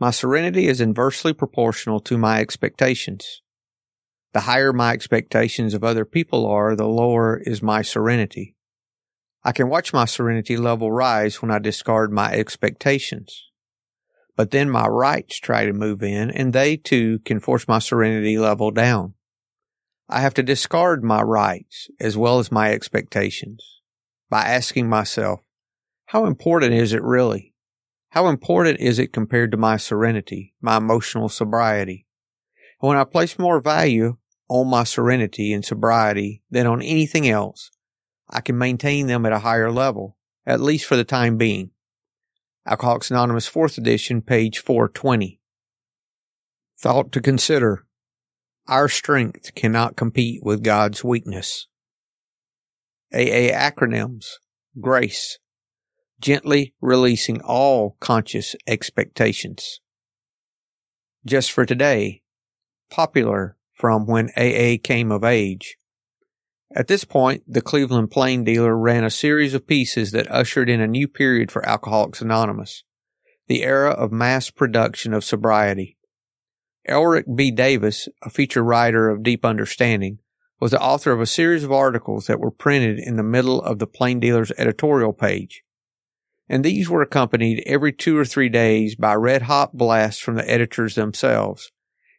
My serenity is inversely proportional to my expectations. The higher my expectations of other people are, the lower is my serenity. I can watch my serenity level rise when I discard my expectations. But then my rights try to move in and they too can force my serenity level down. I have to discard my rights as well as my expectations by asking myself, how important is it really? How important is it compared to my serenity, my emotional sobriety? And when I place more value on my serenity and sobriety than on anything else, I can maintain them at a higher level, at least for the time being. Alcoholics Anonymous 4th edition, page 420. Thought to consider. Our strength cannot compete with God's weakness. AA acronyms. Grace gently releasing all conscious expectations. Just for today, popular from when AA came of age. At this point, the Cleveland Plain dealer ran a series of pieces that ushered in a new period for Alcoholics Anonymous, the era of mass production of sobriety. Elrick B. Davis, a feature writer of Deep Understanding, was the author of a series of articles that were printed in the middle of the Plain Dealer's editorial page and these were accompanied every two or three days by red hot blasts from the editors themselves.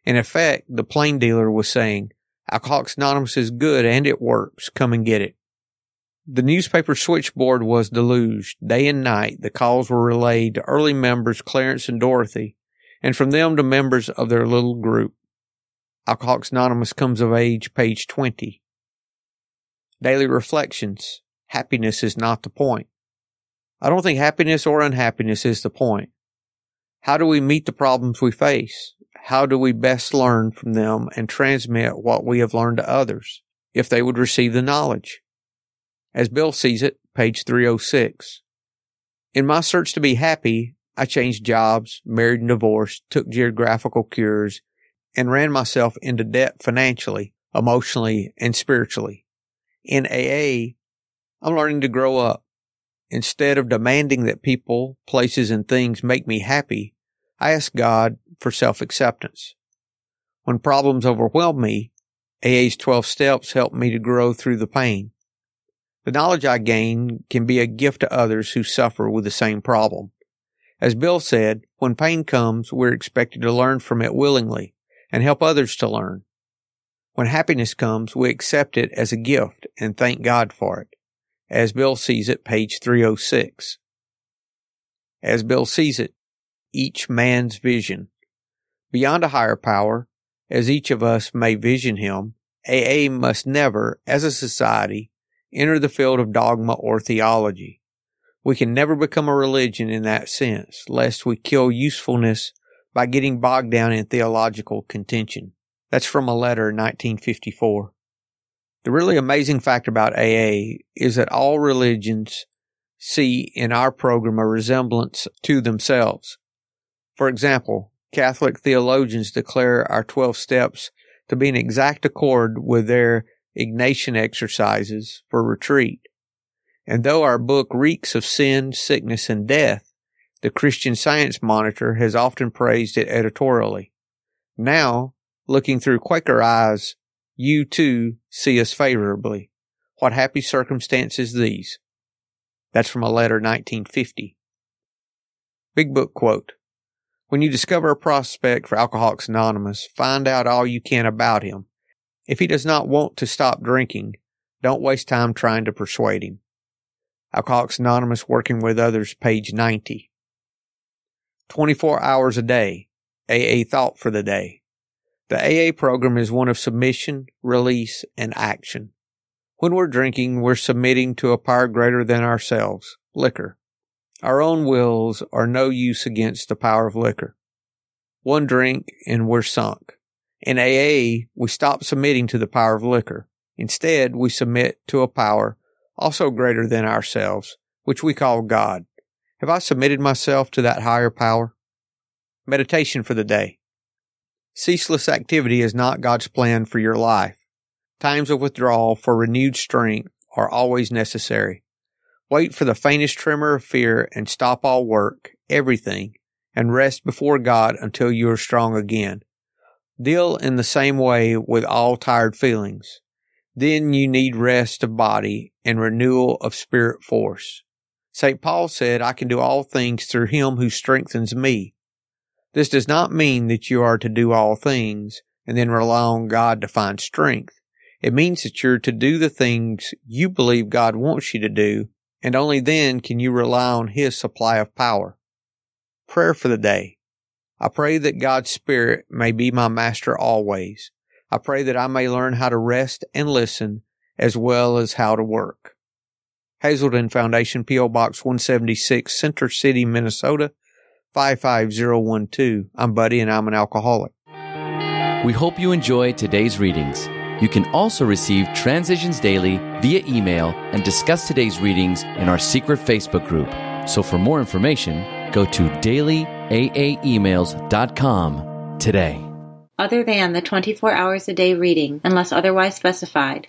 In effect, the plain dealer was saying, Alcoholics Anonymous is good and it works. Come and get it. The newspaper switchboard was deluged. Day and night, the calls were relayed to early members Clarence and Dorothy, and from them to members of their little group. Alcoholics Anonymous comes of age, page 20. Daily Reflections. Happiness is not the point. I don't think happiness or unhappiness is the point. How do we meet the problems we face? How do we best learn from them and transmit what we have learned to others, if they would receive the knowledge? As Bill sees it, page 306. In my search to be happy, I changed jobs, married and divorced, took geographical cures, and ran myself into debt financially, emotionally, and spiritually. In AA, I'm learning to grow up, Instead of demanding that people, places, and things make me happy, I ask God for self acceptance. When problems overwhelm me, AA's 12 steps help me to grow through the pain. The knowledge I gain can be a gift to others who suffer with the same problem. As Bill said, when pain comes, we're expected to learn from it willingly and help others to learn. When happiness comes, we accept it as a gift and thank God for it as Bill sees it, page 306. As Bill sees it, each man's vision. Beyond a higher power, as each of us may vision him, AA must never, as a society, enter the field of dogma or theology. We can never become a religion in that sense, lest we kill usefulness by getting bogged down in theological contention. That's from a letter in 1954. The really amazing fact about AA is that all religions see in our program a resemblance to themselves. For example, Catholic theologians declare our 12 steps to be in exact accord with their Ignatian exercises for retreat. And though our book reeks of sin, sickness, and death, the Christian Science Monitor has often praised it editorially. Now, looking through Quaker eyes, you too see us favorably. What happy circumstances these. That's from a letter 1950. Big Book quote. When you discover a prospect for Alcoholics Anonymous, find out all you can about him. If he does not want to stop drinking, don't waste time trying to persuade him. Alcoholics Anonymous working with others, page 90. 24 hours a day. AA thought for the day. The AA program is one of submission, release, and action. When we're drinking, we're submitting to a power greater than ourselves, liquor. Our own wills are no use against the power of liquor. One drink and we're sunk. In AA, we stop submitting to the power of liquor. Instead, we submit to a power also greater than ourselves, which we call God. Have I submitted myself to that higher power? Meditation for the day. Ceaseless activity is not God's plan for your life. Times of withdrawal for renewed strength are always necessary. Wait for the faintest tremor of fear and stop all work, everything, and rest before God until you are strong again. Deal in the same way with all tired feelings. Then you need rest of body and renewal of spirit force. St. Paul said, I can do all things through him who strengthens me. This does not mean that you are to do all things and then rely on God to find strength. It means that you're to do the things you believe God wants you to do and only then can you rely on His supply of power. Prayer for the day. I pray that God's Spirit may be my master always. I pray that I may learn how to rest and listen as well as how to work. Hazelden Foundation, P.O. Box 176, Center City, Minnesota 55012. I'm Buddy and I'm an alcoholic. We hope you enjoy today's readings. You can also receive Transitions Daily via email and discuss today's readings in our secret Facebook group. So for more information, go to dailyaaemails.com today. Other than the 24 hours a day reading, unless otherwise specified,